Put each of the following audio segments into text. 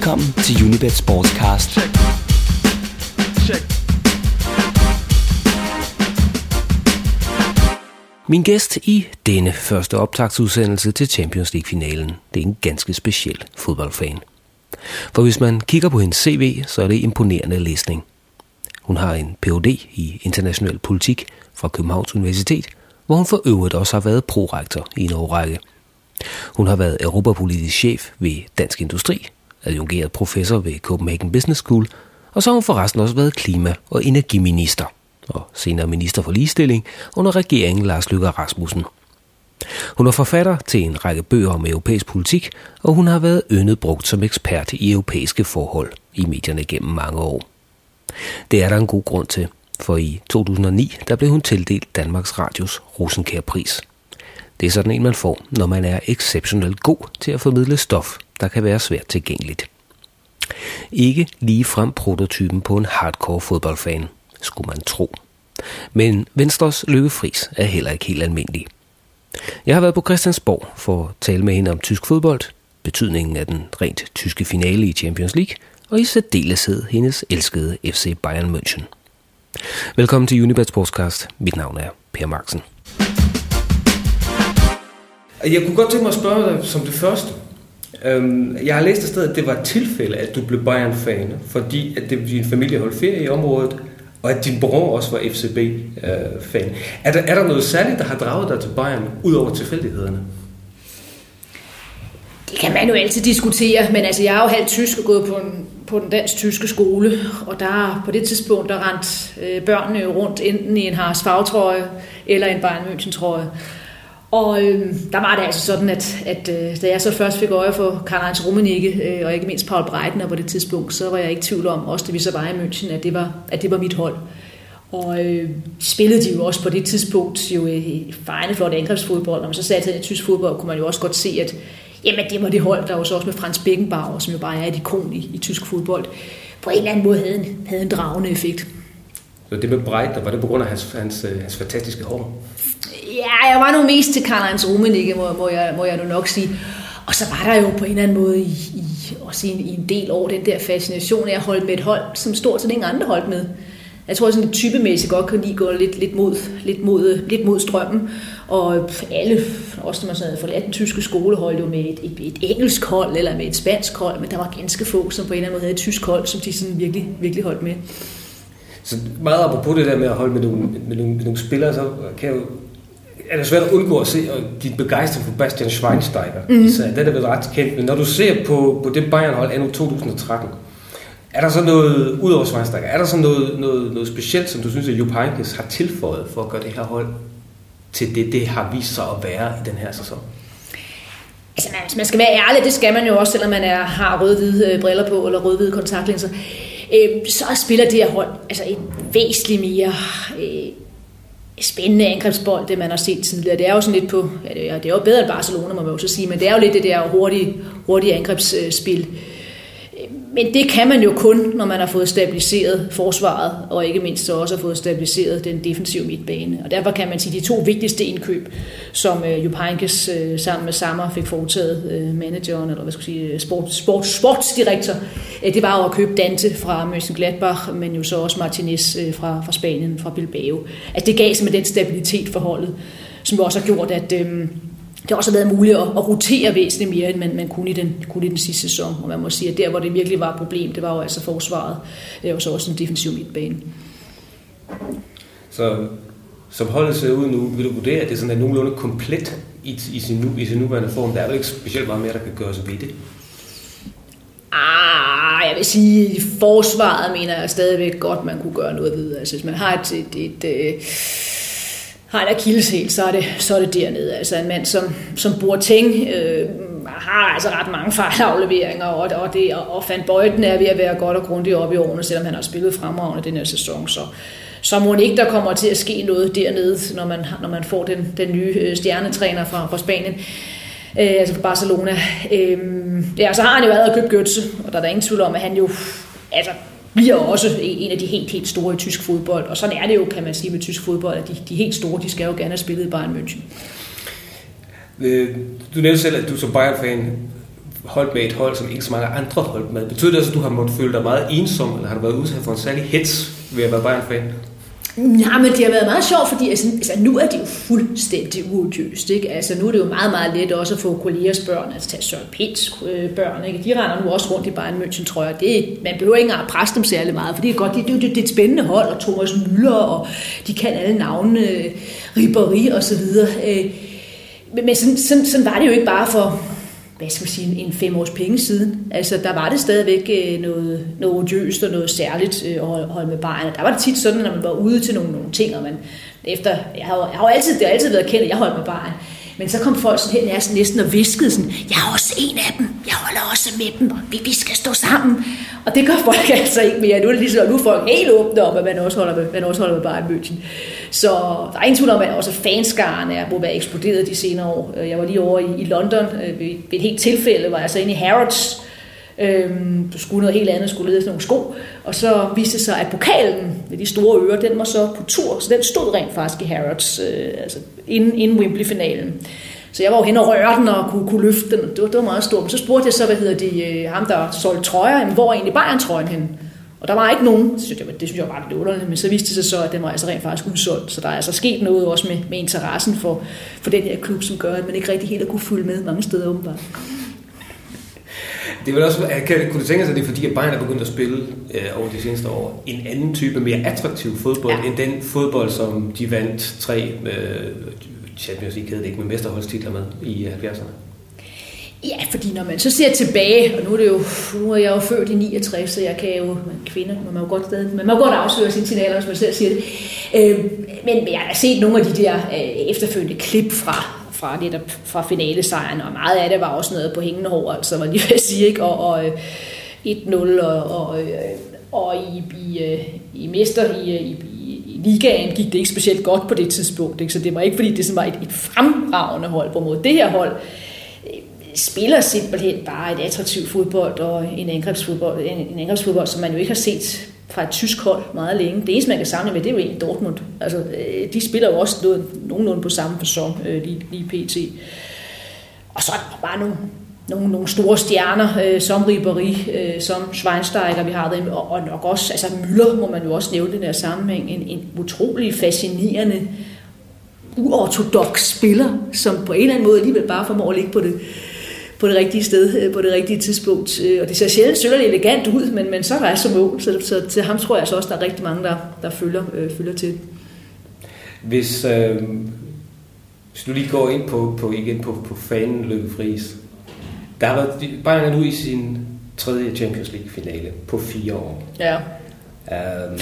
Velkommen til Unibet Sportscast. Check. Check. Min gæst i denne første optagsudsendelse til Champions League-finalen, det er en ganske speciel fodboldfan. For hvis man kigger på hendes CV, så er det imponerende læsning. Hun har en Ph.D. i international politik fra Københavns Universitet, hvor hun for øvrigt også har været prorektor i en årrække. Hun har været europapolitisk chef ved Dansk Industri, adjungeret professor ved Copenhagen Business School, og så har hun forresten også været klima- og energiminister, og senere minister for ligestilling under regeringen Lars Løkke Rasmussen. Hun er forfatter til en række bøger om europæisk politik, og hun har været yndet brugt som ekspert i europæiske forhold i medierne gennem mange år. Det er der en god grund til, for i 2009 der blev hun tildelt Danmarks Radios Rosenkærpris. Det er sådan en, man får, når man er exceptionelt god til at formidle stof, der kan være svært tilgængeligt. Ikke lige frem prototypen på en hardcore fodboldfan, skulle man tro. Men Venstres lykkefris er heller ikke helt almindelig. Jeg har været på Christiansborg for at tale med hende om tysk fodbold, betydningen af den rent tyske finale i Champions League, og i særdeleshed hendes elskede FC Bayern München. Velkommen til Unibets podcast. Mit navn er Per Marksen. Jeg kunne godt tænke mig at spørge dig som det første. Øhm, jeg har læst et sted, at det var et tilfælde, at du blev Bayern-fan, fordi at det, din familie holdt ferie i området, og at din bror også var FCB-fan. Øh, er, der, er der noget særligt, der har draget dig til Bayern, ud over tilfældighederne? Det kan man jo altid diskutere, men altså, jeg er jo halvt tysk og gået på, en, på den dansk-tyske skole, og der på det tidspunkt, der rent øh, børnene rundt enten i en Haas fagtrøje eller en Bayern München trøje. Og øh, der var det altså sådan, at, at øh, da jeg så først fik øje for Karl-Heinz Rummenigge, øh, og ikke mindst Paul Breitner på det tidspunkt, så var jeg ikke i tvivl om, også da vi så var i München, at det var, at det var mit hold. Og øh, spillede de jo også på det tidspunkt jo øh, i fejende flot angrebsfodbold. Når man så satte i tysk fodbold, kunne man jo også godt se, at jamen, det var det hold, der var så også med Frans Beckenbauer, som jo bare er et ikon i, i tysk fodbold, på en eller anden måde havde en, havde en dragende effekt. Så det med Breitner, var det på grund af hans, hans, øh, hans fantastiske hår? Ja, jeg var nu mest til Karl-Heinz Rummenigge, må, må, jeg, må jeg nu nok sige. Og så var der jo på en eller anden måde i, i, også i en, i en del år den der fascination af at holde med et hold, som stort set ingen andre holdt med. Jeg tror, sådan typemæssigt godt kan lige gå lidt, lidt, mod, lidt, mod, lidt mod strømmen. Og alle, også når man sådan havde forladt den tyske skole, holdt jo med et, et, et engelsk hold eller med et spansk hold, men der var ganske få, som på en eller anden måde havde et tysk hold, som de sådan virkelig, virkelig holdt med. Så meget apropos det der med at holde med nogle, med nogle, med nogle spillere, så kan jeg jo er det svært at undgå at se din begejstring for Bastian Schweinsteiger. Mm. Så det er vel ret kendt. Men når du ser på, på det Bayern-hold anno 2013, er der så noget, ud over Schweinsteiger, er der så noget, noget, noget specielt, som du synes, at Jupp Heynckes har tilføjet for at gøre det her hold til det, det har vist sig at være i den her sæson? Altså, hvis man skal være ærlig, det skal man jo også, selvom man er, har rød-hvide øh, briller på, eller rød-hvide kontaktlinser, øh, så spiller det her hold altså et væsentligt mere øh, spændende angrebsbold, det man har set tidligere. Det er jo sådan lidt på, ja, det er, jo bedre end Barcelona, må man jo så sige, men det er jo lidt det der hurtige, hurtige angrebsspil. Men det kan man jo kun, når man har fået stabiliseret forsvaret, og ikke mindst så også har fået stabiliseret den defensive midtbane. Og derfor kan man sige, at de to vigtigste indkøb, som øh, uh, Jupp Heynckes øh, sammen med Sammer fik foretaget, øh, manageren, eller hvad skal jeg sige, sport, sport, sportsdirektor, det var jo at købe Dante fra Mönchengladbach, men jo så også Martinez fra, fra Spanien, fra Bilbao. Altså det gav simpelthen den stabilitet for holdet, som også har gjort, at... Øh, det har også været muligt at, at rotere væsentligt mere, end man, man kunne, i den, kunne i den sidste sæson. Og man må sige, at der, hvor det virkelig var et problem, det var jo altså forsvaret. Det var så også en defensiv midtbane. Så som holdet ser ud nu, vil du vurdere, at det er sådan, at nogenlunde komplet i, i, sin, nu, i sin nuværende form? Der er jo ikke specielt meget mere, der kan gøres ved det. Ah, jeg vil sige, at i forsvaret mener jeg stadigvæk godt, man kunne gøre noget ved. Altså, hvis man har et, et, et, et har en akilleshæl, så er det, så er det dernede. Altså en mand som, som Boateng øh, har altså ret mange fejlafleveringer, og, og, det, og, og Van Bøjten er ved at være godt og grundigt op i årene, selvom han har spillet fremragende den her sæson. Så, så må ikke der kommer til at ske noget dernede, når man, når man får den, den nye øh, stjernetræner fra, fra Spanien. Øh, altså fra Barcelona. Øh, ja, så har han jo været købt Götze, og der er der ingen tvivl om, at han jo altså, bliver også en af de helt, helt store i tysk fodbold. Og sådan er det jo, kan man sige, med tysk fodbold, at de, de helt store, de skal jo gerne have spillet i Bayern München. Øh, du nævnte selv, at du som Bayern-fan holdt med et hold, som ikke så mange andre holdt med. Betyder det også, at du har måttet føle dig meget ensom, eller har du været udsat for en særlig hets ved at være Bayern-fan? Nej, men det har været meget sjovt, fordi altså, altså, nu er det jo fuldstændig uudjøst. Ikke? Altså, nu er det jo meget, meget let også at få kollegers børn, altså tage Søren Pets øh, børn. Ikke? De render nu også rundt i Bayern München, tror jeg. Det, man behøver ikke engang at presse dem særlig meget, for det er godt. Det, det, det, det er et spændende hold, og Thomas Müller, og de kan alle navne, øh, Ribéry og så videre. Øh, men, men sådan, sådan, sådan var det jo ikke bare for hvad skal man sige, en fem års penge siden. Altså, der var det stadigvæk øh, noget, noget odiøst og noget særligt øh, at holde med barnet. Der var det tit sådan, når man var ude til nogle, nogle ting, og man efter, jeg har, jeg har altid, det har altid været kendt, at jeg holdt med barn. Men så kom folk sådan hen næsten, næsten og viskede sådan, jeg er også en af dem, jeg holder også med dem, og vi, vi skal stå sammen. Og det gør folk altså ikke mere. Nu er det ligesom, nu er folk helt åbne om, at man også holder med, man også holder med Bayern München. Så der er ingen tvivl om, at også fanskaren er, må være eksploderet de senere år. Jeg var lige over i, i London øh, ved, ved et helt tilfælde, var jeg så inde i Harrods, Øhm, du skulle noget helt andet, skulle lede efter nogle sko. Og så viste det sig, at pokalen med de store ører, den var så på tur, så den stod rent faktisk i Harrods, øh, altså inden, inden Wembley-finalen. Så jeg var jo hen og rørte den og kunne, kunne løfte den. Det var, det var meget stort. Men så spurgte jeg så, hvad hedder de, øh, ham der solgte trøjer, jamen, hvor er egentlig Bayern-trøjen henne? Og der var ikke nogen, det synes jeg, det synes jeg var lidt underligt, men så viste det sig så, at den var altså rent faktisk udsolgt. Så der er altså sket noget også med, med interessen for, for den her klub, som gør, at man ikke rigtig helt har kunne følge med mange steder åbenbart. Det vil også, kan, kunne du tænke sig, at det er fordi, at Bayern er begyndt at spille øh, over de seneste år en anden type, mere attraktiv fodbold, ja. end den fodbold, som de vandt tre øh, Champions League, det ikke med mesterholdstitler med i 70'erne? Ja, fordi når man så ser tilbage, og nu er, det jo, nu er jeg jo født i 69, så jeg kan jo, man kvinder, man må jo godt, stadig, man må godt afsløre sine signaler, hvis man selv siger det. Øh, men jeg har set nogle af de der øh, efterfølgende klip fra, fra netop fra finalesejren, og meget af det var også noget på hængende hår, altså man lige vil sige, ikke? og, og øh, 1-0, og, og, og øh, i, i, øh, i mester i, i, i ligaen gik det ikke specielt godt på det tidspunkt, ikke? så det var ikke fordi det sådan var et, et fremragende hold, på måde det her hold spiller simpelthen bare et attraktivt fodbold og en angrebsfodbold, en, en angrebsfodbold, som man jo ikke har set fra et tysk hold meget længe. Det eneste, man kan samle med, det er jo egentlig Dortmund. Altså, øh, de spiller jo også noget, nogenlunde på samme person øh, lige, lige pt. Og så er der bare nogle, nogle, nogle store stjerner, øh, som Ribéry, øh, som Schweinsteiger, vi har dem, og, og nok også, altså Müller må man jo også nævne den her sammenhæng, en, en utrolig fascinerende, uortodox spiller, som på en eller anden måde alligevel bare formår at ligge på det, på det rigtige sted, øh, på det rigtige tidspunkt. Øh, og det ser sjældent synderligt elegant ud, men, men så er så mål. Så, så til ham tror jeg så også, der er rigtig mange, der, der følger, øh, følger til. Hvis, øh, hvis du lige går ind på, på igen på, på fanen Løkke Friis. Der har været, Bayern er nu i sin tredje Champions League finale på fire år. Ja. Um,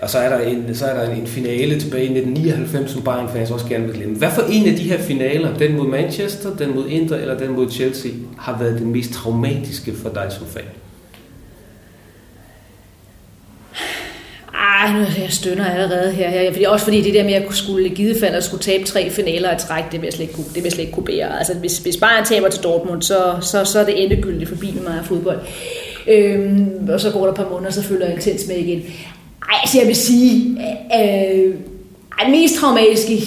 og så er der en, så er der en finale tilbage i 1999, som Bayern fans også gerne vil glemme. Hvad for en af de her finaler, den mod Manchester, den mod Inter eller den mod Chelsea, har været den mest traumatiske for dig som fan? Ej, nu jeg stønner allerede her. Fordi også fordi det der med at skulle give fald og skulle tabe tre finaler i træk, det vil jeg slet ikke kunne, det vil jeg slet ikke kunne bære. Altså, hvis, hvis Bayern taber til Dortmund, så, så, så er det endegyldigt forbi med mig af fodbold. Øhm, og så går der et par måneder, så følger jeg intens med igen. Ej, altså jeg vil sige, øh, øh, mest traumatiske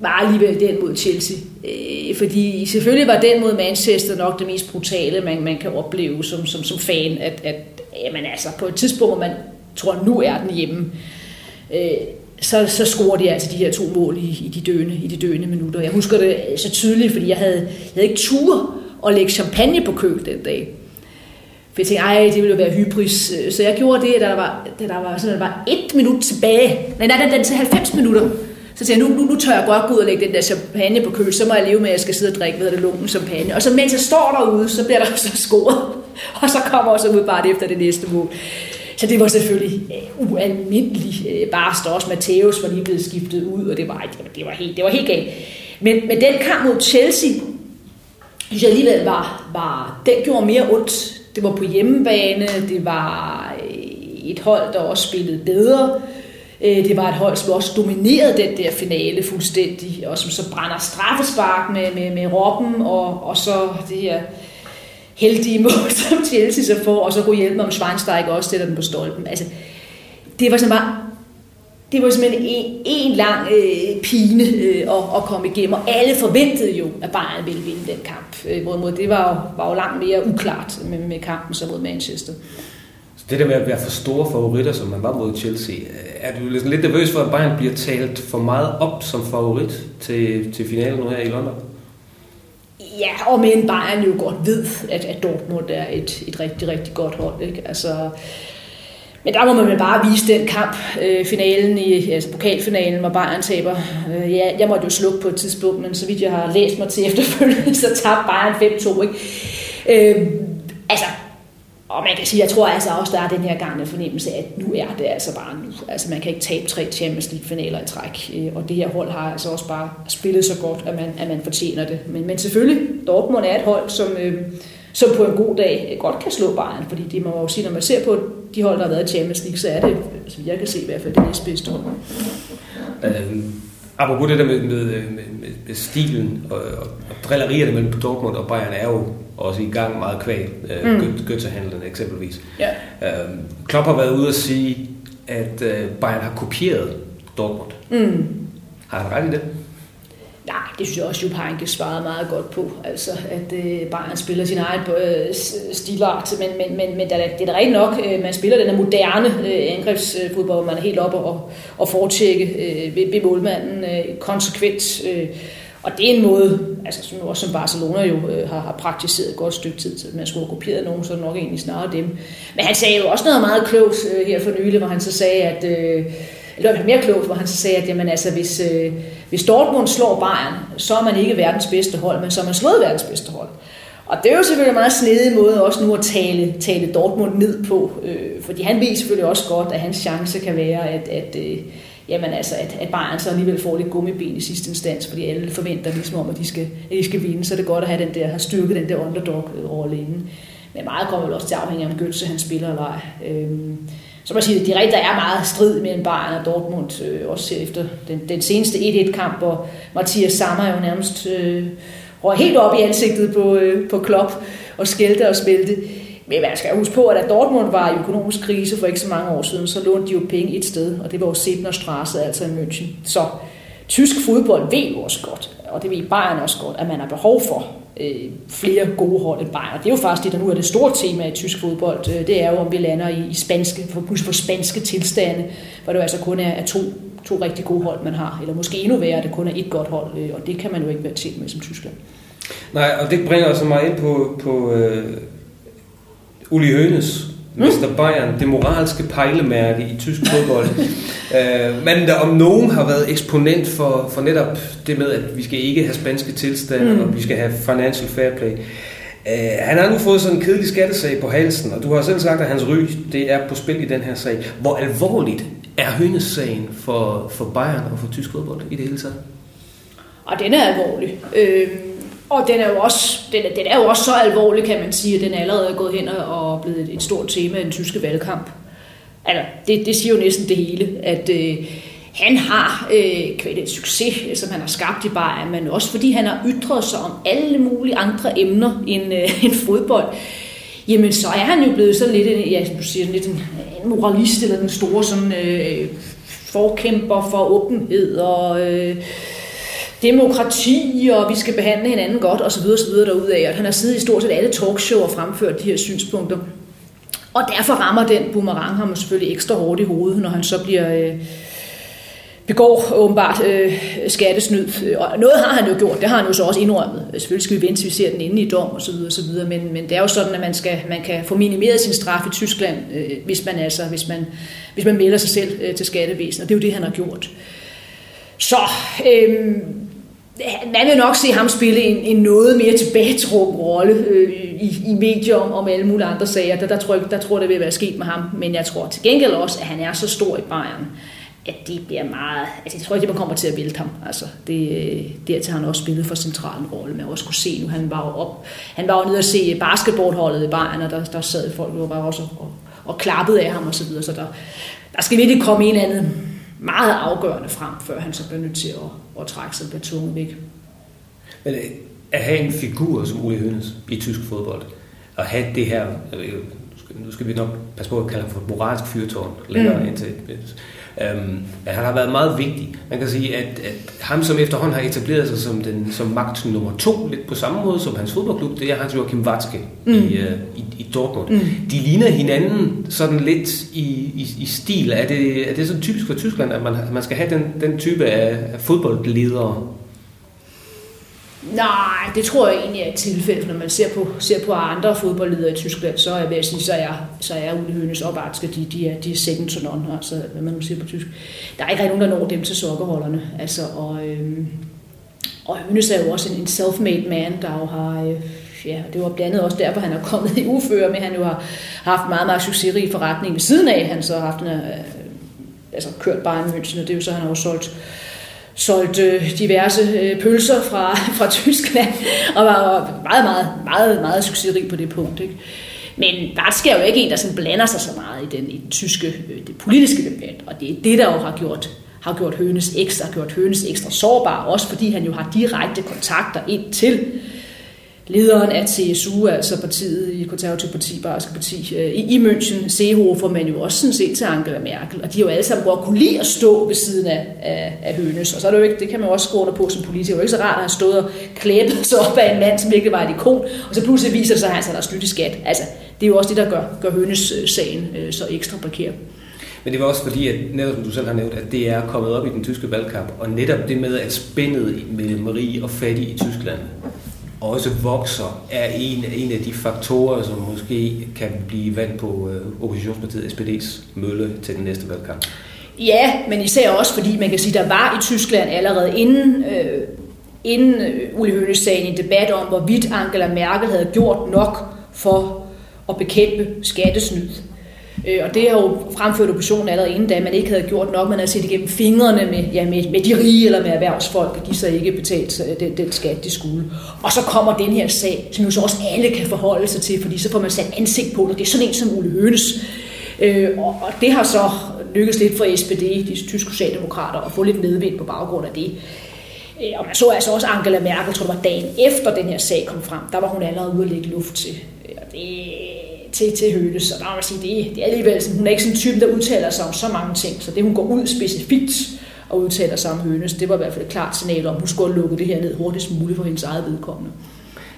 var alligevel den mod Chelsea. Øh, fordi selvfølgelig var den mod Manchester nok det mest brutale, man, man kan opleve som, som, som fan. At, at jamen altså, på et tidspunkt, hvor man tror, nu er den hjemme, øh, så, så scorer de altså de her to mål i, i, de døende, i de døende minutter. Jeg husker det så tydeligt, fordi jeg havde, jeg havde ikke tur at lægge champagne på køl den dag. For jeg tænkte, ej, det ville jo være hybris. Øh, så jeg gjorde det, da der var, da der var, sådan, der var et minut tilbage. Nej, nej, den til 90 minutter. Så tænkte jeg, nu, nu, nu tør jeg godt gå ud og lægge den der champagne på køl, så må jeg leve med, at jeg skal sidde og drikke ved det lunken champagne. Og så mens jeg står derude, så bliver der så scoret. Og så kommer jeg også ud bare efter det næste mål. Så det var selvfølgelig øh, ualmindeligt bare øh, barst. Også Mateus var lige blevet skiftet ud, og det var, det var, helt, det var helt galt. Men, men den kamp mod Chelsea, synes jeg alligevel var, var, den gjorde mere ondt det var på hjemmebane, det var øh, et hold, der også spillede bedre. Øh, det var et hold, som også dominerede den der finale fuldstændig, og som så brænder straffespark med, med, med Robben, og, og så det her heldige mål, som Chelsea så får, og så kunne hjælpe med om Schweinsteiger også sætter den på stolpen. Altså, det var sådan bare det var simpelthen en, en lang øh, pine øh, at, at komme igennem, og alle forventede jo, at Bayern ville vinde den kamp. Øh, hvorimod det var jo, var jo langt mere uklart med, med kampen så mod Manchester. Så det der med at være for store favoritter, som man var mod Chelsea, øh, er du ligesom lidt nervøs for, at Bayern bliver talt for meget op som favorit til, til finalen nu her i London? Ja, og men Bayern jo godt ved, at, at Dortmund er et, et rigtig, rigtig godt hold. Ikke? Altså, men der må man vel bare vise den kamp, øh, finalen i, altså pokalfinalen, hvor Bayern taber. Øh, ja, jeg måtte jo slukke på et tidspunkt, men så vidt jeg har læst mig til efterfølgende, så tabte Bayern 5-2. Ikke? Øh, altså, og man kan sige, jeg tror altså også, der er den her gang fornemmelse at nu er det altså bare nu. Altså man kan ikke tabe tre Champions League-finaler i træk. Øh, og det her hold har altså også bare spillet så godt, at man, at man fortjener det. Men, men selvfølgelig, Dortmund er et hold, som, øh, som på en god dag godt kan slå Bayern. Fordi det må jo sige, når man ser på de hold, der har været i Champions League, så er det, som jeg kan se i hvert fald, det næstbedste hold. Øhm, apropos det der med, med, med, med stilen og, og, og drillerierne mellem Dortmund og Bayern er jo også i gang meget kvæg. Øh, mm. Götze-handlen eksempelvis. Ja. Øhm, Klopp har været ude at sige, at øh, Bayern har kopieret Dortmund. Mm. Har han ret i det? Det synes jeg også, at Heynckes svarede meget godt på. Altså, at øh, Bayern spiller sin egen øh, stilart, men, men, men, men det er da rigtigt nok, øh, man spiller den her moderne øh, angrebsfodbold, hvor man er helt oppe og, og foretjekke øh, ved, ved målmanden øh, konsekvent. Øh, og det er en måde, altså som, også som Barcelona jo øh, har, har praktiseret et godt stykke tid så man skulle have kopieret nogen, så nok egentlig snarere dem. Men han sagde jo også noget meget klogt øh, her for nylig, hvor han så sagde, at... Øh, eller det var mere klogt, hvor han så sagde, at jamen, altså, hvis, øh, hvis Dortmund slår Bayern, så er man ikke verdens bedste hold, men så er man slået verdens bedste hold. Og det er jo selvfølgelig en meget snedig måde også nu at tale, tale Dortmund ned på, øh, fordi han ved selvfølgelig også godt, at hans chance kan være, at, at, øh, jamen altså, at, at Bayern så alligevel får lidt gummiben i sidste instans, fordi alle forventer ligesom om, at de skal, at de skal vinde, så er det godt at have den der, have styrket den der underdog-rolle inden. Men meget kommer vel også til at afhænge af, om Götze han spiller eller ej. Øh, så man sige, at de rigtig, der er meget strid mellem Bayern og Dortmund, øh, også efter den, den seneste 1-1-kamp, hvor Mathias Sammer jo nærmest øh, røg helt op i ansigtet på, øh, på Klopp og skældte og spælte. Men man skal huske på, at da Dortmund var i økonomisk krise for ikke så mange år siden, så lånte de jo penge et sted, og det var jo Sedner Strasse, altså i München. Så tysk fodbold ved jo også godt, og det ved Bayern også godt, at man har behov for øh, flere gode hold end Bayern. Det er jo faktisk det, der nu er det store tema i tysk fodbold. Øh, det er jo, om vi lander i, i spanske, for, for spanske tilstande, hvor det jo altså kun er, er to, to rigtig gode hold, man har. Eller måske endnu værre, at det kun er et godt hold, øh, og det kan man jo ikke være til med som Tyskland. Nej, og det bringer så mig ind på, på øh, Uli Hønes Mr. Bayern, det moralske pejlemærke i tysk fodbold. uh, men der om nogen har været eksponent for, for netop det med, at vi skal ikke have spanske tilstande, mm. og vi skal have financial fair play. Uh, han har nu fået sådan en kedelig skattesag på halsen, og du har selv sagt, at hans ry det er på spil i den her sag. Hvor alvorligt er Hønes-sagen for, for Bayern og for tysk fodbold i det hele taget? Og den er alvorlig. Øh, og den er, jo også, den, er, den er jo også så alvorlig, kan man sige, at den er allerede gået hen og blevet et, et stort tema i den tyske valgkamp. Altså, det, det siger jo næsten det hele, at øh, han har øh, kvælt et succes, som han har skabt i Bayern, men også fordi han har ytret sig om alle mulige andre emner end, øh, end fodbold. Jamen, så er han jo blevet sådan lidt, en, ja, du siger, lidt en, en moralist, eller den store sådan, øh, forkæmper for åbenhed og... Øh, demokrati, og vi skal behandle hinanden godt, osv. osv. derudaf. Og han har siddet i stort set alle talkshow og fremført de her synspunkter. Og derfor rammer den boomerang ham selvfølgelig ekstra hårdt i hovedet, når han så bliver... Øh, begår åbenbart øh, skattesnyd. Øh, og noget har han jo gjort, det har han jo så også indrømmet. Selvfølgelig skal vi vente, vi ser den inde i dom osv. osv. Men, men det er jo sådan, at man, skal, man kan få minimeret sin straf i Tyskland, øh, hvis, man altså, hvis, man, hvis man melder sig selv øh, til skattevæsenet. Og det er jo det, han har gjort. Så øh, man vil nok se ham spille en, en noget mere tilbagetrukken rolle øh, i, i medier om, om alle mulige andre sager. Der, der, tror jeg, der tror jeg, det vil være sket med ham. Men jeg tror til gengæld også, at han er så stor i Bayern, at det bliver meget... Altså, jeg tror ikke, man kommer til at vælte ham. Altså, det, øh, dertil har han også spillet for centralen rolle, men også kunne se nu. Han var jo, op, han var jo nede og se basketballholdet i Bayern, og der, der sad folk jo bare også og, og klappede af ham og så videre. Så der, der skal virkelig komme en eller anden meget afgørende frem, før han så bliver nødt til at, at trække sig batonen væk. Men øh, at have en figur som Uli Hønes i tysk fodbold, og have det her, nu skal, nu skal vi nok passe på at kalde ham for et moralsk fyrtårn længere mm. indtil, Øhm, han har været meget vigtig. Man kan sige, at, at ham som efterhånden har etableret sig som, den, som magt nummer to, lidt på samme måde som hans fodboldklub, det er Hans Joachim Watzke mm. i, uh, i, i Dortmund. Mm. De ligner hinanden sådan lidt i, i, i stil. Er det, er det så typisk for Tyskland, at man, man skal have den, den type af, af fodboldledere? Nej, det tror jeg egentlig er et tilfælde, når man ser på, ser på andre fodboldledere i Tyskland, så er jeg ved at sige, så er, så er Uli Hønes og Bartske, de, de, er, de er second to none, altså hvad man nu siger på tysk. Der er ikke rigtig nogen, der når dem til sokkerholderne, altså, og, øhm, og Hønes er jo også en, en self-made man, der jo har, øh, ja, det var blandt andet også derfor, han er kommet i uføre, men han jo har haft meget, meget succesrig forretning ved siden af, han så har haft en, øh, altså kørt bare i München, og det er jo så, han har jo solgt solgt diverse øh, pølser fra, fra Tyskland, og var meget, meget, meget, meget succesrig på det punkt. Ikke? Men der sker jo ikke en, der sådan blander sig så meget i den, i den tyske øh, det politiske debat, og det er det, der jo har gjort, har gjort Hønes ekstra, har gjort Hønes ekstra sårbar, også fordi han jo har direkte kontakter ind til lederen af CSU, altså partiet i konservative parti, Barske parti, øh, i, i München, Seehofer, men jo også sådan set til Angela Merkel. Og de har jo alle sammen godt kunne lide at stå ved siden af, af, af Hønes. Og så er det jo ikke, det kan man jo også gå på som politiker. Det er jo ikke så rart at have stået og klæbet sig op af en mand, som virkelig var et ikon, og så pludselig viser det sig, at han har snydt i skat. Altså, det er jo også det, der gør, gør Hønes-sagen øh, øh, så ekstra parkeret. Men det var også fordi, at netop som du selv har nævnt, at det er kommet op i den tyske valgkamp, og netop det med, at spændet mellem rig og fattig i Tyskland også vokser, er en, en af de faktorer, som måske kan blive vand på øh, oppositionspartiet SPD's mølle til den næste valgkamp. Ja, men især også fordi man kan sige, der var i Tyskland allerede inden, øh, inden øh, Uli Hønes sagen en debat om, hvorvidt Angela Merkel havde gjort nok for at bekæmpe skattesnyd. Øh, og det har jo fremført oppositionen allerede inden, da man ikke havde gjort nok. Man havde set igennem fingrene med, ja, med, med de rige eller med erhvervsfolk, og de så ikke betalt den, den skat, de skulle. Og så kommer den her sag, som jo så også alle kan forholde sig til, fordi så får man sat ansigt på det. Det er sådan en som Ole Hønes. Øh, og, og det har så lykkedes lidt for SPD, de tyske socialdemokrater, at få lidt medvind på baggrund af det. Øh, og man så altså også Angela Merkel, tror det var dagen efter den her sag kom frem, der var hun allerede ude at lægge luft til. Øh, og det, til, til Hønes. så der må man sige, det, det er alligevel sådan, hun er ikke sådan en type, der udtaler sig om så mange ting. Så det, hun går ud specifikt og udtaler sig om Hønes, det var i hvert fald et klart signal om, at hun skulle lukke det her ned hurtigst muligt for hendes eget vedkommende.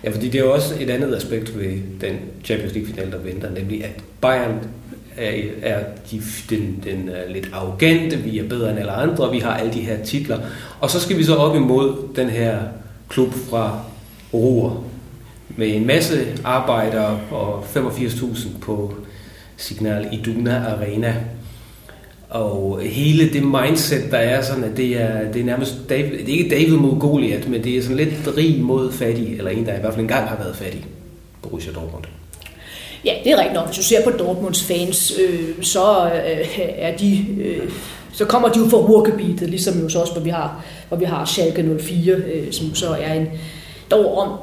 Ja, fordi det er jo også et andet aspekt ved den Champions League-final, der venter, nemlig at Bayern er, er de, den, den er lidt arrogante, vi er bedre end alle andre, vi har alle de her titler. Og så skal vi så op imod den her klub fra Ruhr, med en masse arbejdere og 85.000 på Signal Iduna Arena. Og hele det mindset, der er sådan, at det er, det er nærmest, David, det er ikke David mod Goliath, men det er sådan lidt rig mod fattig, eller en, der i hvert fald engang har været fattig, Borussia Dortmund. Ja, det er rigtigt nok. Hvis du ser på Dortmunds fans, øh, så øh, er de... Øh, så kommer de jo fra ruhrgebiet, ligesom jo så også, hvor vi har, hvor vi har Schalke 04, øh, som så er en dog om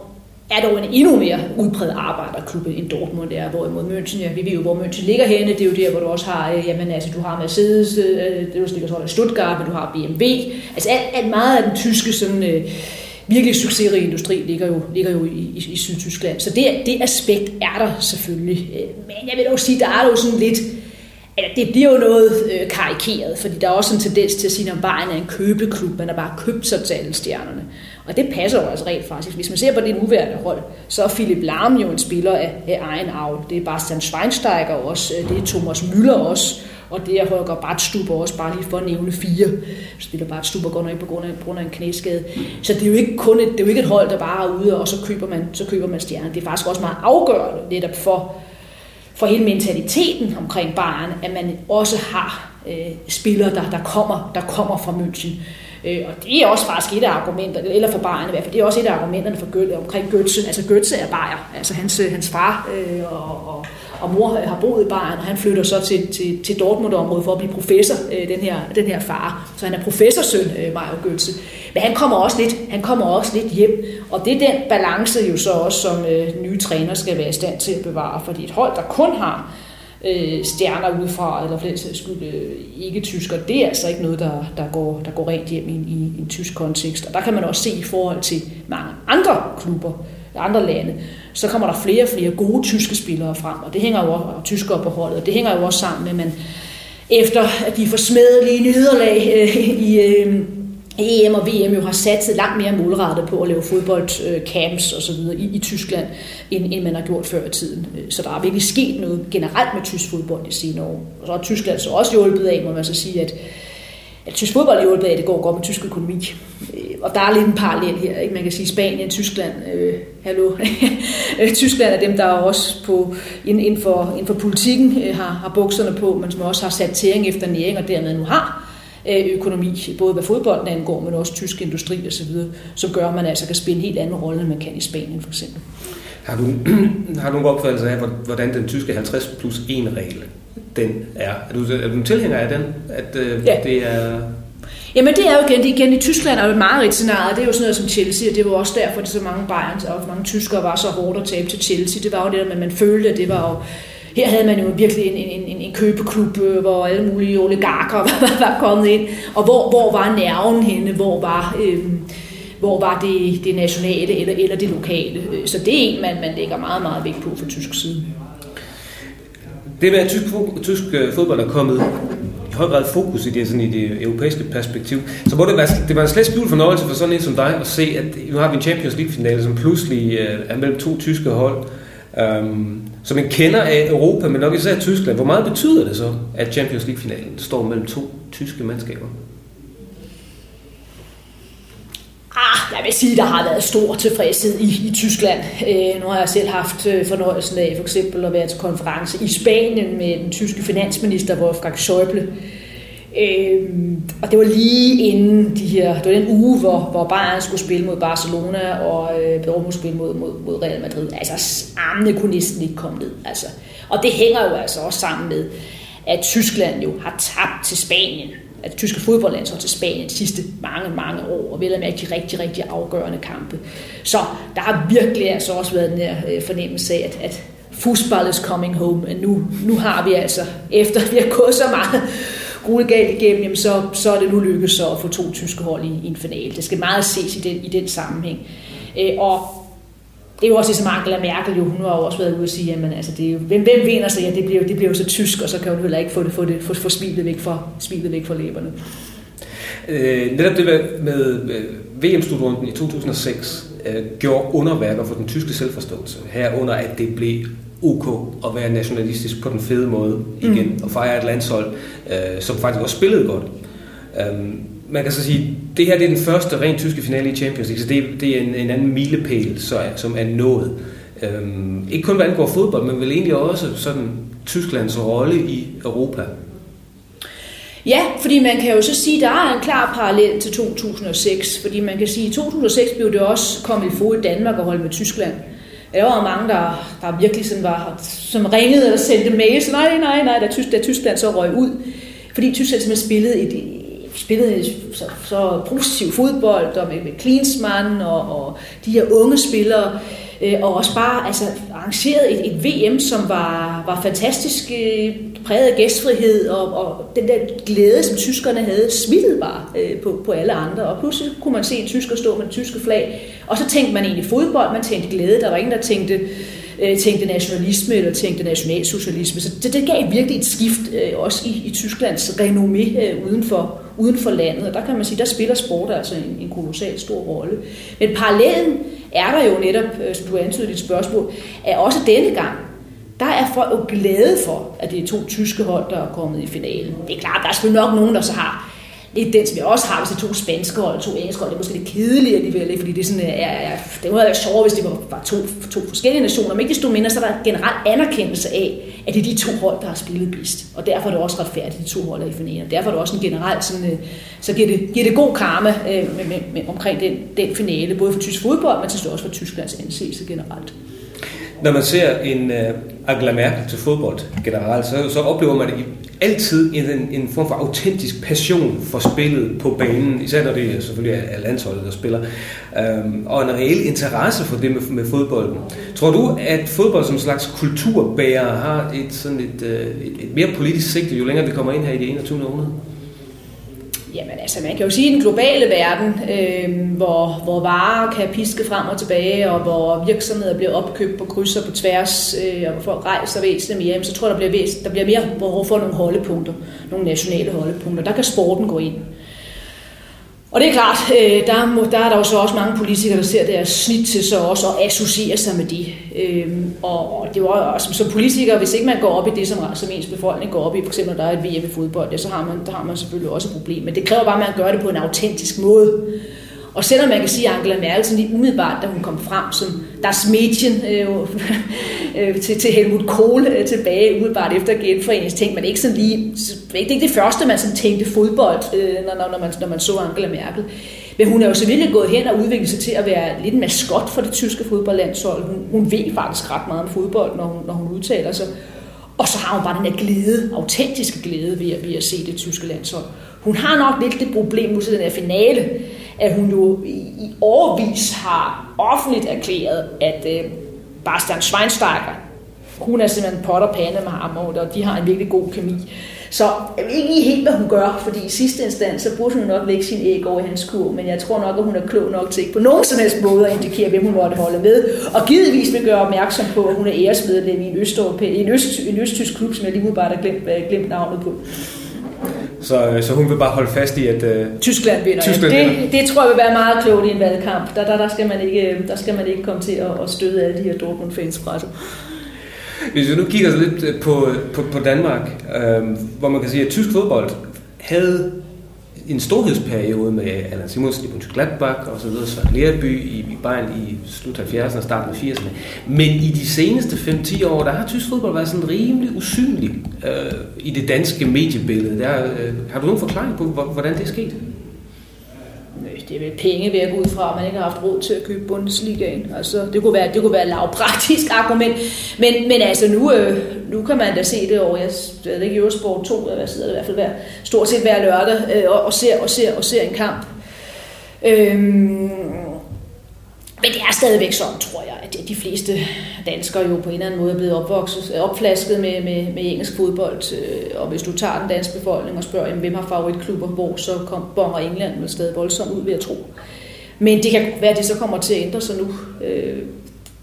er dog en endnu mere udbredt arbejderklub end Dortmund er, hvorimod München, ja, vi ved jo, hvor München ligger henne, det er jo der, hvor du også har, øh, jamen altså, du har Mercedes, øh, det ligger så i Stuttgart, men du har BMW, altså alt, alt meget af den tyske sådan, øh, virkelig succesrige industri ligger jo, ligger jo i, i, i Sydtyskland, så det, det aspekt er der selvfølgelig, øh, men jeg vil dog sige, der er jo sådan lidt, eller det bliver jo noget øh, karikeret, fordi der er også en tendens til at sige, at Bayern er en købeklub, man har bare købt sig til alle stjernerne. Og det passer jo altså rent faktisk. Hvis man ser på det nuværende hold, så er Philip Lahm jo en spiller af, af egen avl. Det er Bastian Schweinsteiger også, øh, det er Thomas Müller også, og det er Holger Bartstuber også, bare lige for at nævne fire. Spiller Bartstuber godt nok på grund af, på grund af en knæskade. Så det er jo ikke kun et, det er jo ikke et hold, der bare er ude, og så køber man, så køber man stjerner. Det er faktisk også meget afgørende netop for, for hele mentaliteten omkring Bayern, at man også har øh, spillere, der, der, kommer, der kommer fra München. Øh, og det er også faktisk et af argumenterne, eller for Bayern i hvert fald, det er også et af argumenterne for Götze, omkring Götze. Altså Götze er Bayer, altså hans, øh, hans far øh, og, og, og mor har boet i Bayern, og han flytter så til, til, til Dortmund-området for at blive professor, øh, den, her, den her far. Så han er professorsøn, øh, Mario Götze. Men han kommer, også lidt, han kommer også lidt hjem, og det er den balance jo så også, som øh, nye træner skal være i stand til at bevare, fordi et hold, der kun har øh, stjerner udefra, eller for den sags skyld øh, ikke tysker, det er altså ikke noget, der, der, går, der går rent hjem i, i, en tysk kontekst. Og der kan man også se i forhold til mange andre klubber, andre lande, så kommer der flere og flere gode tyske spillere frem, og det hænger jo også, og tyskere på holdet, og det hænger jo også sammen med, at man, efter at de forsmedelige nederlag øh, i, øh, EM og VM jo har satset langt mere målrettet på at lave fodboldcamps øh, og så videre i, i Tyskland, end, end man har gjort før i tiden. Øh, så der er virkelig sket noget generelt med tysk fodbold de senere år. Og så har Tyskland så også hjulpet af, må man så sige, at, at tysk fodbold er hjulpet af, at det går godt med tysk økonomi. Øh, og der er lidt en parallel her. Ikke? Man kan sige Spanien, Tyskland, øh, hallo. Tyskland er dem, der også på, inden, for, inden for politikken øh, har, har bukserne på, men som også har sat tæring efter næring, og dermed nu har økonomi, både hvad fodbolden angår, men også tysk industri osv., som gør, at man altså kan spille en helt anden rolle, end man kan i Spanien for eksempel. Har du, har du en opfattelse af, hvordan den tyske 50 plus 1 regel den er? Er du, er du tilhænger af den? At uh, ja. det er Jamen det er jo igen, det igen i Tyskland er jo et meget scenarie. Det er jo sådan noget som Chelsea, og det var også derfor, at så mange Bayerns og mange tyskere var så hårdt at tabe til Chelsea. Det var jo det, at man følte, at det var jo her havde man jo virkelig en, en, en, en købeklub, øh, hvor alle mulige oligarker var, var kommet ind, og hvor, hvor var nerven henne, hvor var... Øh, hvor var det, det nationale eller, eller det lokale. Øh, så det er en, man, man lægger meget, meget vægt på fra tysk side. Det med, at tysk, tysk øh, fodbold er kommet i høj grad fokus i det, sådan i det europæiske perspektiv, så må det være, det var en slet skjult fornøjelse for sådan en som dig at se, at nu har vi en Champions League-finale, som pludselig er mellem to tyske hold, Um, så man kender af Europa, men nok især Tyskland. Hvor meget betyder det så, at Champions League-finalen står mellem to tyske mandskaber? Ah, jeg vil sige, der har været stor tilfredshed i, i Tyskland. Øh, nu har jeg selv haft øh, fornøjelsen af for eksempel at være til konference i Spanien med den tyske finansminister Wolfgang Schäuble, Øh, og det var lige inden de her, det var den uge, hvor, hvor Bayern skulle spille mod Barcelona, og øh, Dortmund spille mod, mod, mod Real Madrid. Altså, armene kunne næsten ikke komme ned. Altså. Og det hænger jo altså også sammen med, at Tyskland jo har tabt til Spanien at det tyske fodboldlandshold til Spanien de sidste mange, mange år, og vel med de rigtig, rigtig afgørende kampe. Så der har virkelig altså også været den her øh, fornemmelse af, at, at fodbold is coming home, og nu, nu har vi altså, efter vi har gået så meget galt igennem, jamen så, så er det nu lykkedes så at få to tyske hold i, i en finale. Det skal meget ses i den, i den sammenhæng. Øh, og det er jo også ligesom Angela Merkel, jo, hun har jo også været ude og sige, jamen, altså, det er jo, hvem, hvem vinder så? Ja, det bliver, det bliver jo så tysk, og så kan hun heller ikke få, det, få, det, få, få smilet, væk fra, smilet væk fra læberne. Øh, netop det med, med VM-slutrunden i 2006 øh, gjorde underværker for den tyske selvforståelse, herunder at det blev ok at være nationalistisk på den fede måde igen, mm. og fejre et landshold, øh, som faktisk også spillede godt. Um, man kan så sige, det her det er den første rent tyske finale i Champions League, så det, det er en, en anden milepæl, så, som er nået. Um, ikke kun hvad angår fodbold, men vel egentlig også sådan Tysklands rolle i Europa. Ja, fordi man kan jo så sige, at der er en klar parallel til 2006, fordi man kan sige, at i 2006 blev det også kommet i fod i Danmark og holde med Tyskland. Der var mange, der, der virkelig sådan var, som ringede eller sendte mails. Nej, nej, nej, da, Tysk, da Tyskland så røg ud. Fordi Tyskland simpelthen spillede et, spillede så, så positiv fodbold, og med, med Klinsmann og, og de her unge spillere, Øh, og også bare altså, arrangeret et, et VM, som var, var fantastisk øh, præget af gæstfrihed, og, og den der glæde, som tyskerne havde, smittede bare øh, på, på alle andre. Og pludselig kunne man se en tysker stå med det tyske flag, og så tænkte man egentlig fodbold, man tænkte glæde, der var ingen, der tænkte øh, tænkte nationalisme eller tænkte nationalsocialisme. Så det, det gav virkelig et skift øh, også i, i Tysklands renommé øh, uden, for, uden for landet. Og der kan man sige, der spiller sport altså en, en kolossal stor rolle. Men parallellen er der jo netop, øh, som du antyder i dit spørgsmål, at også denne gang, der er folk jo glade for, at det er to tyske hold, der er kommet i finalen. Det er klart, der er selvfølgelig nok nogen, der så har lidt den, som jeg også har, hvis det er to spanske hold og to engelske hold. Det er måske lidt kedeligt alligevel, fordi det, er sådan, er, er, det må være sjovere, hvis det var, var to, to forskellige nationer. Men ikke desto mindre, så er der generelt anerkendelse af, at det er de to hold, der har spillet bedst. Og derfor er det også retfærdigt, de to hold er i finalen. Derfor er det også en generelt sådan, øh, så giver det, giver det god karma øh, med, med, med, omkring den, den finale, både for tysk fodbold, men til også for Tysklands anseelse generelt. Når man ser en øh, Angela Merkel til fodbold generelt, så, så oplever man det altid en, en form for autentisk passion for spillet på banen, især når det selvfølgelig er landsholdet, der spiller, øhm, og en reel interesse for det med, med fodbolden. Tror du, at fodbold som slags kulturbærer har et, sådan et, øh, et, et mere politisk sigte, jo længere vi kommer ind her i det 21. århundrede? Jamen altså, man kan jo sige, at den globale verden, øh, hvor, hvor varer kan piske frem og tilbage, og hvor virksomheder bliver opkøbt på kryds og på tværs, øh, og hvor folk rejser væsentligt mere, så tror jeg, der bliver, der bliver mere behov for nogle holdepunkter, nogle nationale holdepunkter. Der kan sporten gå ind. Og det er klart, øh, der, må, der er der jo så også mange politikere, der ser deres snit til så også og associerer sig med de. Øh, og, og det var også altså, som politiker, hvis ikke man går op i det, som, som ens befolkning går op i, for eksempel når der er et VM i fodbold, ja, så har man, der har man selvfølgelig også et problem. Men det kræver bare, at man gør det på en autentisk måde. Og selvom man kan sige, at Angela Merkel sådan lige umiddelbart, da hun kom frem som das Mädchen øh, øh til, til Helmut Kohl øh, tilbage umiddelbart efter genforeningsting, men ikke sådan lige, det er ikke det første, man sådan tænkte fodbold, øh, når, når, man, når man så Angela Merkel. Men hun er jo så virkelig gået hen og udviklet sig til at være lidt en maskot for det tyske fodboldlandshold. Hun, hun ved faktisk ret meget om fodbold, når hun, når hun udtaler sig. Og så har hun bare den her glæde, autentiske glæde ved at, ved at se det tyske landshold. Hun har nok lidt det problem nu til den her finale, at hun jo i, i årvis har offentligt erklæret, at øh, Bastian Schweinsteiger, hun er simpelthen pot og pande med ham, og de har en virkelig god kemi. Så jeg ved ikke helt, hvad hun gør, fordi i sidste instans, så burde hun nok lægge sin æg over i hans kur, men jeg tror nok, at hun er klog nok til ikke på nogen som helst måde at indikere, hvem hun måtte holde ved. Og givetvis vil gøre opmærksom på, at hun er æresmedlem i en, østeuropæ- en, øst, en østtysk klub, som jeg lige bare har glemt, øh, glemt navnet på. Så, øh, så hun vil bare holde fast i, at uh, Tyskland vinder. Tyskland ja. det, det tror jeg vil være meget klogt i en valgkamp. Der, der, der, skal, man ikke, der skal man ikke komme til at, at støde alle de her Dortmund-fans fra sig. Hvis vi nu kigger lidt øh, på, på, på Danmark, øh, hvor man kan sige, at tysk fodbold havde en storhedsperiode med Allan Simonsen i Gladbach og så videre, Søren Lerby i, i Bayern i slut 70'erne og starten af 80'erne. Men i de seneste 5-10 år, der har tysk fodbold været sådan rimelig usynlig øh, i det danske mediebillede. Der, øh, har du nogen forklaring på, hvordan det er sket? Det er penge ved at gå ud fra, at man ikke har haft råd til at købe Bundesligaen. Altså, det kunne være, det kunne være et lavpraktisk argument. Men, men altså, nu, øh, nu kan man da se det over, jeg ved ikke, Eurosport 2, eller hvad sidder det i hvert fald hver, stort set hver lørdag, øh, og, og, ser, og, ser, og ser en kamp. Øhm, men det er stadigvæk sådan, tror jeg, at de fleste danskere jo på en eller anden måde er blevet opvokset, øh, opflasket med, med, med engelsk fodbold. Øh, og hvis du tager den danske befolkning og spørger, hvem har favoritklubber hvor, så kom, bonger England vel stadig voldsomt ud, ved at tro. Men det kan være, at det så kommer til at ændre sig nu. Øh,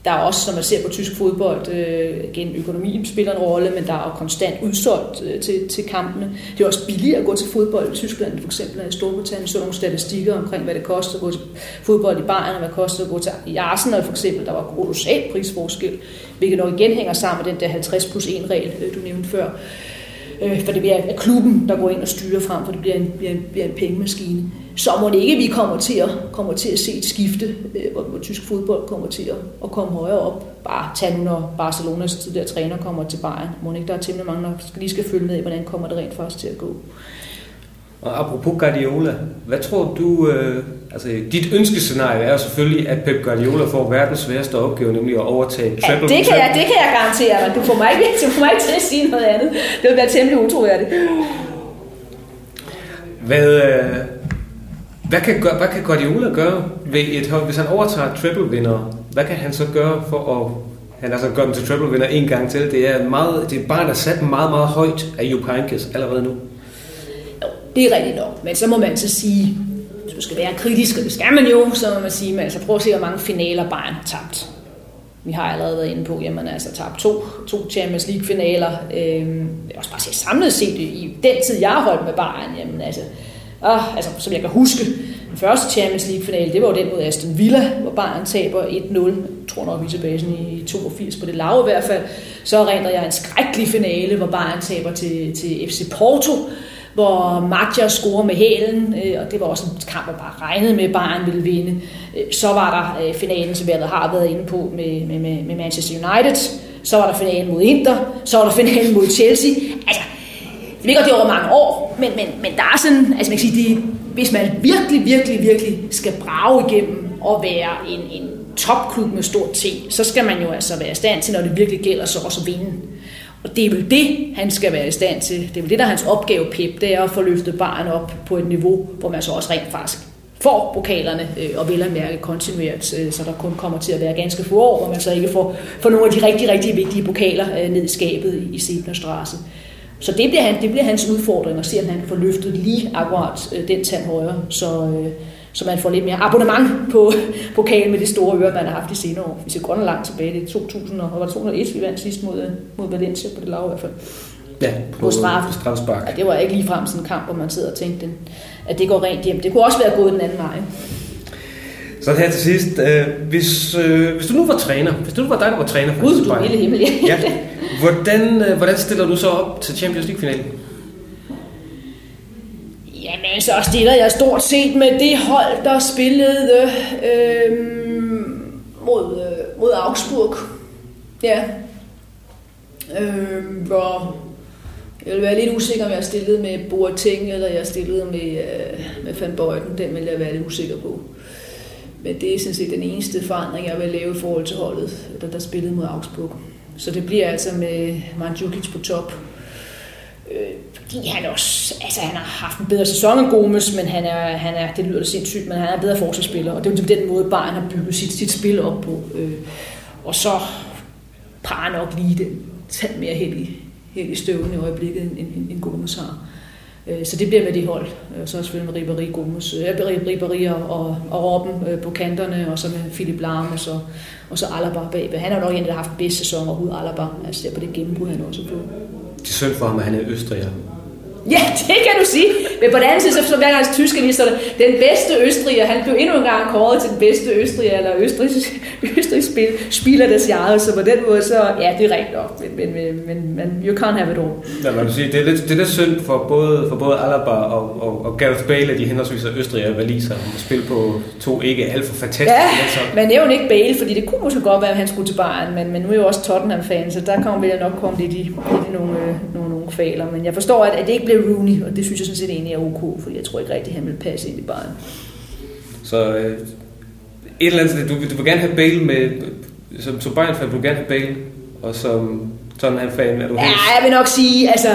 der er også, når man ser på tysk fodbold, øh, igen økonomien spiller en rolle, men der er jo konstant udsolgt øh, til, til kampene. Det er også billigere at gå til fodbold i Tyskland, for eksempel i Storbritannien. Så nogle statistikker omkring, hvad det koster at gå til fodbold i Bayern, og hvad det koster at gå til i Arsenal for eksempel. Der var kolossal prisforskel, hvilket nok igen hænger sammen med den der 50 plus 1 regel, øh, du nævnte før. Øh, Øh, for det bliver klubben, der går ind og styrer frem, for det bliver en, bliver en, bliver en pengemaskine så må det ikke, vi kommer til at, kommer til at se et skifte, øh, hvor, hvor tysk fodbold kommer til at, at komme højere op. Bare tag nu, når Barcelonas tidligere træner kommer til Bayern. Må ikke, der er temmelig mange, der lige skal følge med i, hvordan kommer det rent faktisk til at gå. Og apropos Guardiola, hvad tror du, øh, altså dit ønskescenarie er jo selvfølgelig, at Pep Guardiola får verdens sværeste opgave, nemlig at overtage treble. Ja, det kan, jeg, det kan jeg garantere dig. Du får mig ikke, du får mig ikke til at sige noget andet. Det vil være temmelig utroværdigt. Hvad, øh, hvad kan, hvad kan Guardiola gøre ved et hold, hvis han overtager triple-vinder? Hvad kan han så gøre for at han altså gør dem til triple-vinder en gang til? Det er, meget, det er bare, der sat meget, meget højt af Jupp Heynckes allerede nu. Det er rigtigt nok. Men så må man så sige, hvis man skal være kritisk, og det skal man jo, så må man sige, man altså prøv at se, hvor mange finaler Bayern har tabt. Vi har allerede været inde på, at man altså tabt to, to Champions League-finaler. Øhm, jeg vil også bare sige samlet set i den tid, jeg har holdt med Bayern, jamen altså, ah, altså, som jeg kan huske, den første Champions League-finale, det var jo den mod Aston Villa, hvor Bayern taber 1-0. Jeg tror nok, vi er tilbage i 82 på det lave i hvert fald. Så render jeg en skrækkelig finale, hvor Bayern taber til, til FC Porto, hvor Madja scorer med hælen, øh, og det var også en kamp, jeg bare regnede med, at Bayern ville vinde. Øh, så var der øh, finalen, som vi har været inde på med, med, med Manchester United. Så var der finalen mod Inter. Så var der finalen mod Chelsea. Altså, det ved godt, det er over mange år, men, men, men der er sådan, altså man kan sige, det, hvis man virkelig, virkelig, virkelig skal brage igennem og være en, en topklub med stort T, så skal man jo altså være i stand til, når det virkelig gælder, så også vinde. Og det er vel det, han skal være i stand til. Det er vel det, der er hans opgave, Pep, det er at få løftet barn op på et niveau, hvor man så også rent faktisk får pokalerne, øh, og vel at mærke kontinuert, øh, så der kun kommer til at være ganske få år, hvor man så ikke får, får nogle af de rigtig, rigtig vigtige pokaler øh, ned i skabet i Sebner så det bliver, han, det bliver hans udfordring at se, om han kan få løftet lige akkurat øh, den tand højre, så, øh, så man får lidt mere abonnement på pokalen med det store øre, man har haft i senere år. Vi ser godt langt tilbage, det er 2000, og var det 2001, vi vandt sidst mod, mod Valencia på det lav i hvert fald. Ja, på, på straffe. strafspark. Ja, det var ikke lige frem sådan en kamp, hvor man sidder og tænkte, at det går rent hjem. Det kunne også være gået den anden vej. Så her til sidst, øh, hvis, øh, hvis du nu var træner, hvis du nu var dig, der var træner for Gud, du er hele himmel, ja. ja. Hvordan, øh, hvordan stiller du så op til Champions League-finalen? Jamen, altså, så stiller jeg stort set med det hold, der spillede øh, mod, øh, mod Augsburg. Ja. Øh, hvor jeg vil være lidt usikker, om jeg stillede med Boateng, eller jeg stillede med, øh, med Van Bøjten. Den vil jeg være lidt usikker på. Men det er sådan set den eneste forandring, jeg vil lave i forhold til holdet, der, der spillede mod Augsburg. Så det bliver altså med Mandzukic på top. Øh, fordi han også, altså han har haft en bedre sæson end Gomes, men han er, han er, det lyder det sindssygt, men han er en bedre forsvarsspiller, og det er jo ligesom den måde, Bayern har bygget sit, sit spil op på. Øh, og så par nok lige den tand mere heldig, heldig støvlen i øjeblikket, end, end, end Gomes har. Øh, så det bliver med det hold. Og så selvfølgelig med Ribéry, Gomes, øh, Ribéry og, og Robben øh, på kanterne, og så med Philip Lahm, og så, og så Alaba bagved. Han har nok en, der har haft den bedste sæson overhovedet, Alaba. Altså der på det gennembrud, han også på. Det er synd for ham, at han er østriger. Ja, det kan du sige. Men på den anden side, så, så hver gang tyske lister, den bedste østriger, han blev endnu en gang kåret til den bedste østriger, eller østrig, østrig spil, spiller deres jahre, så på den måde, så ja, det er rigtigt nok, men, men, men, men you can't have it all. Ja, man kan sige, det er lidt, det er lidt synd for både, for både Alaba og, og, og Gareth Bale, de henholdsvis er østriger og valiser, at spille på to ikke alt for fantastiske Ja, men nævn ikke Bale, fordi det kunne måske godt være, at han skulle til Bayern, men, men nu er jo også Tottenham-fan, så der kommer jeg nok komme lidt i, lidt i nogle, nogle, nogle kvaler, men jeg forstår, at, at det ikke bliver Rooney, og det synes jeg sådan set egentlig er ok, fordi jeg tror ikke rigtig, han vil passe ind i Bayern. Så øh, et eller andet du, du vil gerne have Bale med, som, som Bayern-fan vil du gerne have Bale, og som Tottenham-fan er du Ja, jeg vil nok sige, altså,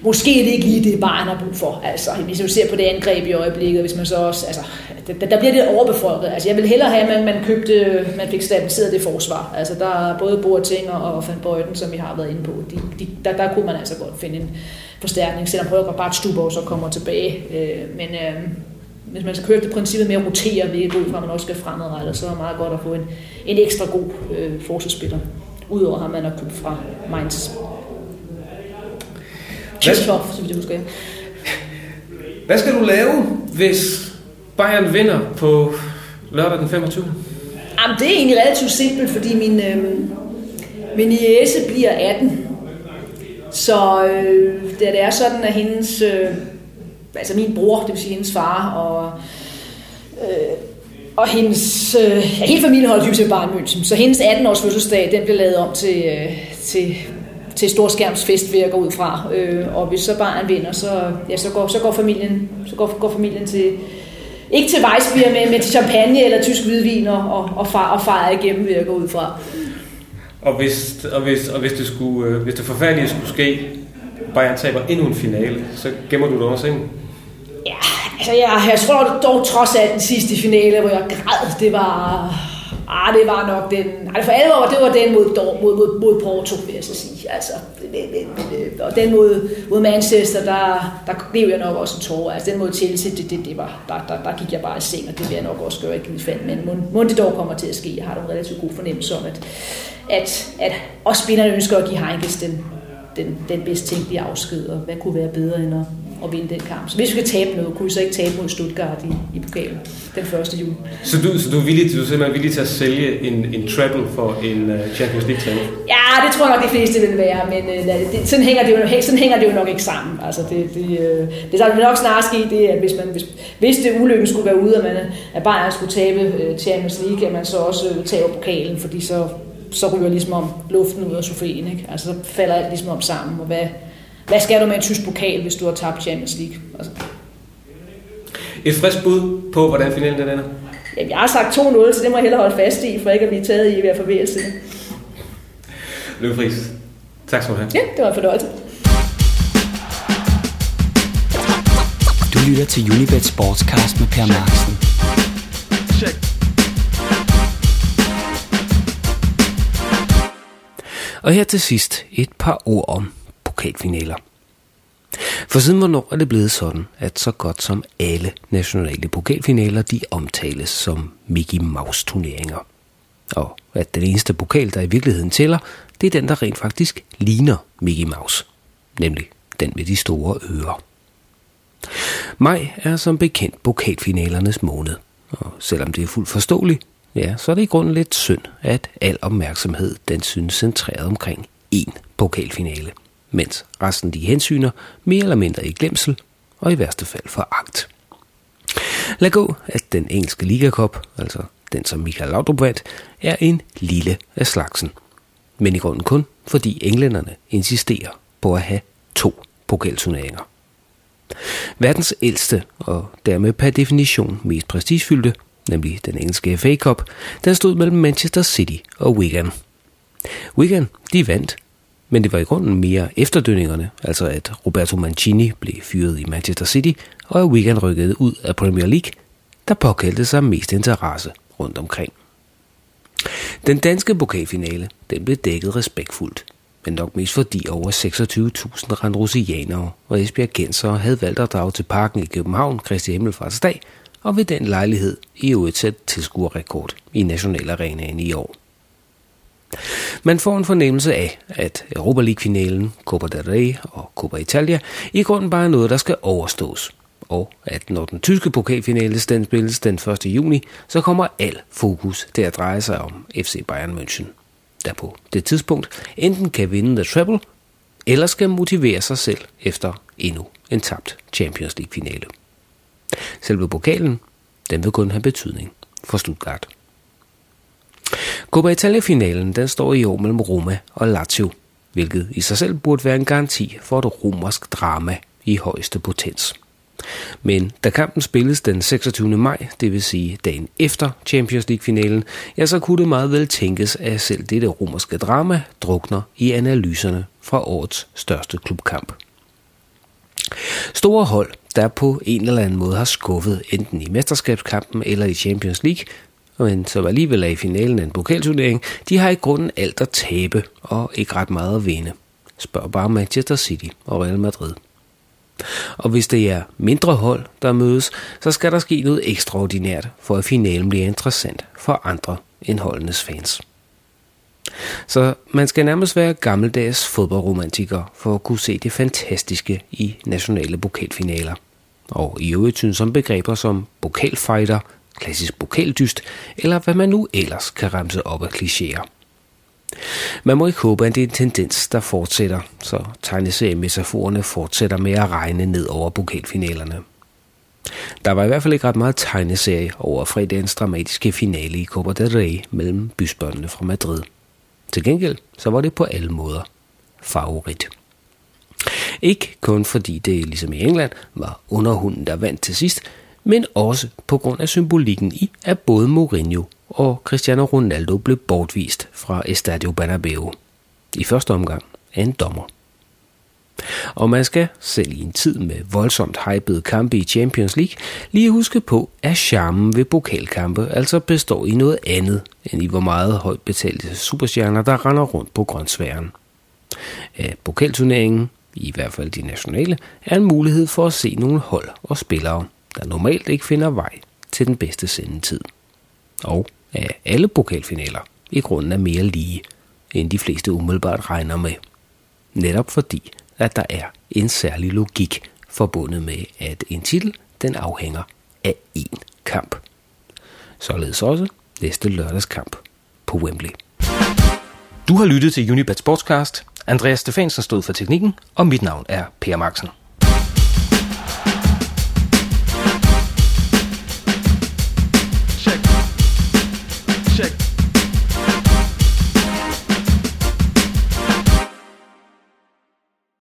måske er det ikke lige det, Bayern har brug for. Altså, hvis du ser på det angreb i øjeblikket, hvis man så også, altså, der, der bliver det overbefolket. Altså, jeg vil hellere have, at man, man købte, man fik stabiliseret det forsvar. Altså, der er både Boateng og Van Bøjten, som vi har været inde på. De, de, der, der kunne man altså godt finde en forstærkning, selvom prøver bare Stubo så kommer tilbage. Øh, men øh, hvis man skal køre det princippet med at rotere, hvilket ud fra, man også skal fremadrettet, så er det meget godt at få en, en ekstra god øh, forsvarsspiller. Udover ham, man har købt fra Mainz. Kirchhoff, så vidt jeg husker. Hvad skal du lave, hvis Bayern vinder på lørdag den 25. Jamen, det er egentlig relativt simpelt, fordi min, øh, min jæse bliver 18. Så øh, det er sådan, at hendes, øh, altså min bror, det vil sige hendes far, og, øh, og hendes, øh, hele familien holder dybest set München. Så hendes 18-års fødselsdag, den bliver lavet om til, øh, til, til storskærmsfest, vil jeg gå ud fra. Øh, og hvis så barnet vinder, så, ja, så, går, så, går familien, så går, går familien til, ikke til Weissbier, men, men til champagne eller tysk hvidvin og, og, og, far, og fejre igennem, vil jeg gå ud fra. Og hvis, og hvis, og hvis, det, skulle, øh, hvis det forfærdelige skulle ske, Bayern taber endnu en finale, så gemmer du det under sengen? Ja, altså jeg, jeg tror dog trods alt den sidste finale, hvor jeg græd, det var Ah, det var nok den... Altså for alvor, det var den mod, mod, mod, mod Porto, vil jeg så sige. Altså, øh, og den mod, mod Manchester, der, der blev jeg nok også en tårer. Altså den mod Chelsea, det, det, det var, der, der, der gik jeg bare i seng, og det vil jeg nok også gøre, ikke givet fald. Men må det dog kommer til at ske. Jeg har en relativt god fornemmelse om, at, at, at også spillerne ønsker at give Heinkes den, den, den bedst tænkelige afsked, og hvad kunne være bedre end at, at vinde den kamp. Så hvis vi skal tabe noget, kunne vi så ikke tabe mod Stuttgart i, i pokalen den 1. juli. Så du, så du, er, villig, du er simpelthen villig til at sælge en, en treble for en uh, Champions League-træning? Ja, det tror jeg nok, de fleste vil være, men uh, det, sådan, hænger det jo, sådan hænger det jo nok ikke sammen. Altså, det, det, uh, det der vil nok snart ske, det at hvis, man, hvis, hvis det ulykken skulle være ude, at, man, at Bayern skulle tabe uh, Champions League, at man så også uh, taber pokalen, fordi så så ryger ligesom om luften ud af sofien, ikke? Altså, så falder alt ligesom om sammen, og hvad, hvad skal du med en tysk pokal, hvis du har tabt Champions League? Altså. Et frisk bud på, hvordan finalen den ender? Jamen, jeg har sagt 2-0, så det må jeg hellere holde fast i, for ikke at blive taget i ved at forvære sig. Løbfris. Tak skal du have. Ja, det var en fornøjelse. Du lytter til Unibet Sportscast med Per Marksen. Check. Og her til sidst et par ord om pokalfinaler. For siden hvornår er det blevet sådan, at så godt som alle nationale pokalfinaler de omtales som Mickey Mouse turneringer. Og at den eneste pokal, der i virkeligheden tæller, det er den, der rent faktisk ligner Mickey Mouse. Nemlig den med de store ører. Maj er som bekendt pokalfinalernes måned. Og selvom det er fuldt forståeligt, ja, så er det i grunden lidt synd, at al opmærksomhed den synes centreret omkring én pokalfinale, mens resten de hensyner mere eller mindre i glemsel og i værste fald agt. Lad gå, at den engelske ligakop, altså den som Michael Laudrup vandt, er en lille af slagsen. Men i grunden kun, fordi englænderne insisterer på at have to pokalturneringer. Verdens ældste og dermed per definition mest prestigefyldte, nemlig den engelske FA Cup, den stod mellem Manchester City og Wigan. Wigan, de vandt, men det var i grunden mere efterdønningerne, altså at Roberto Mancini blev fyret i Manchester City, og at Wigan rykkede ud af Premier League, der påkaldte sig mest interesse rundt omkring. Den danske pokalfinale den blev dækket respektfuldt, men nok mest fordi over 26.000 randrusianere og Esbjergenser havde valgt at drage til parken i København Kristi Himmelfartsdag, og ved den lejlighed i øvrigt sætte tilskuerrekord i Nationalarenaen i år. Man får en fornemmelse af, at Europa League-finalen, Copa del Rey og Copa Italia i grunden bare er noget, der skal overstås. Og at når den tyske pokalfinale den spilles den 1. juni, så kommer al fokus til at dreje sig om FC Bayern München, der på det tidspunkt enten kan vinde The Treble, eller skal motivere sig selv efter endnu en tabt Champions League-finale. Selve pokalen, den vil kun have betydning for Stuttgart. Copa Italia-finalen den står i år mellem Roma og Lazio, hvilket i sig selv burde være en garanti for et romersk drama i højeste potens. Men da kampen spilles den 26. maj, det vil sige dagen efter Champions League-finalen, ja, så kunne det meget vel tænkes, at selv dette romerske drama drukner i analyserne fra årets største klubkamp. Store hold, der på en eller anden måde har skuffet enten i mesterskabskampen eller i Champions League, men som alligevel er i finalen af en pokalturnering, de har i grunden alt at tabe og ikke ret meget at vinde. Spørg bare Manchester City og Real Madrid. Og hvis det er mindre hold, der mødes, så skal der ske noget ekstraordinært, for at finalen bliver interessant for andre end holdenes fans. Så man skal nærmest være gammeldags fodboldromantiker for at kunne se det fantastiske i nationale pokalfinaler. Og i øvrigt synes om begreber som pokalfighter, klassisk pokaldyst, eller hvad man nu ellers kan ramse op af klichéer. Man må ikke håbe, at det er en tendens, der fortsætter, så tegneseriemetaforerne fortsætter med at regne ned over pokalfinalerne. Der var i hvert fald ikke ret meget tegneserie over fredagens dramatiske finale i Copa del Rey mellem bysbørnene fra Madrid. Til gengæld så var det på alle måder favorit. Ikke kun fordi det, ligesom i England, var underhunden, der vandt til sidst, men også på grund af symbolikken i, at både Mourinho og Cristiano Ronaldo blev bortvist fra Estadio Bernabeu. I første omgang af en dommer. Og man skal, selv i en tid med voldsomt hypede kampe i Champions League, lige huske på, at charmen ved pokalkampe altså består i noget andet, end i hvor meget højt betalte superstjerner, der render rundt på grøntsværen. At pokalturneringen, i hvert fald de nationale, er en mulighed for at se nogle hold og spillere, der normalt ikke finder vej til den bedste sendetid. Og at alle pokalfinaler i grunden er mere lige, end de fleste umiddelbart regner med. Netop fordi, at der er en særlig logik forbundet med, at en titel den afhænger af én kamp. Således også næste lørdagskamp på Wembley. Du har lyttet til Unibet Sportscast. Andreas Stefansen stod for teknikken, og mit navn er Per Maxen.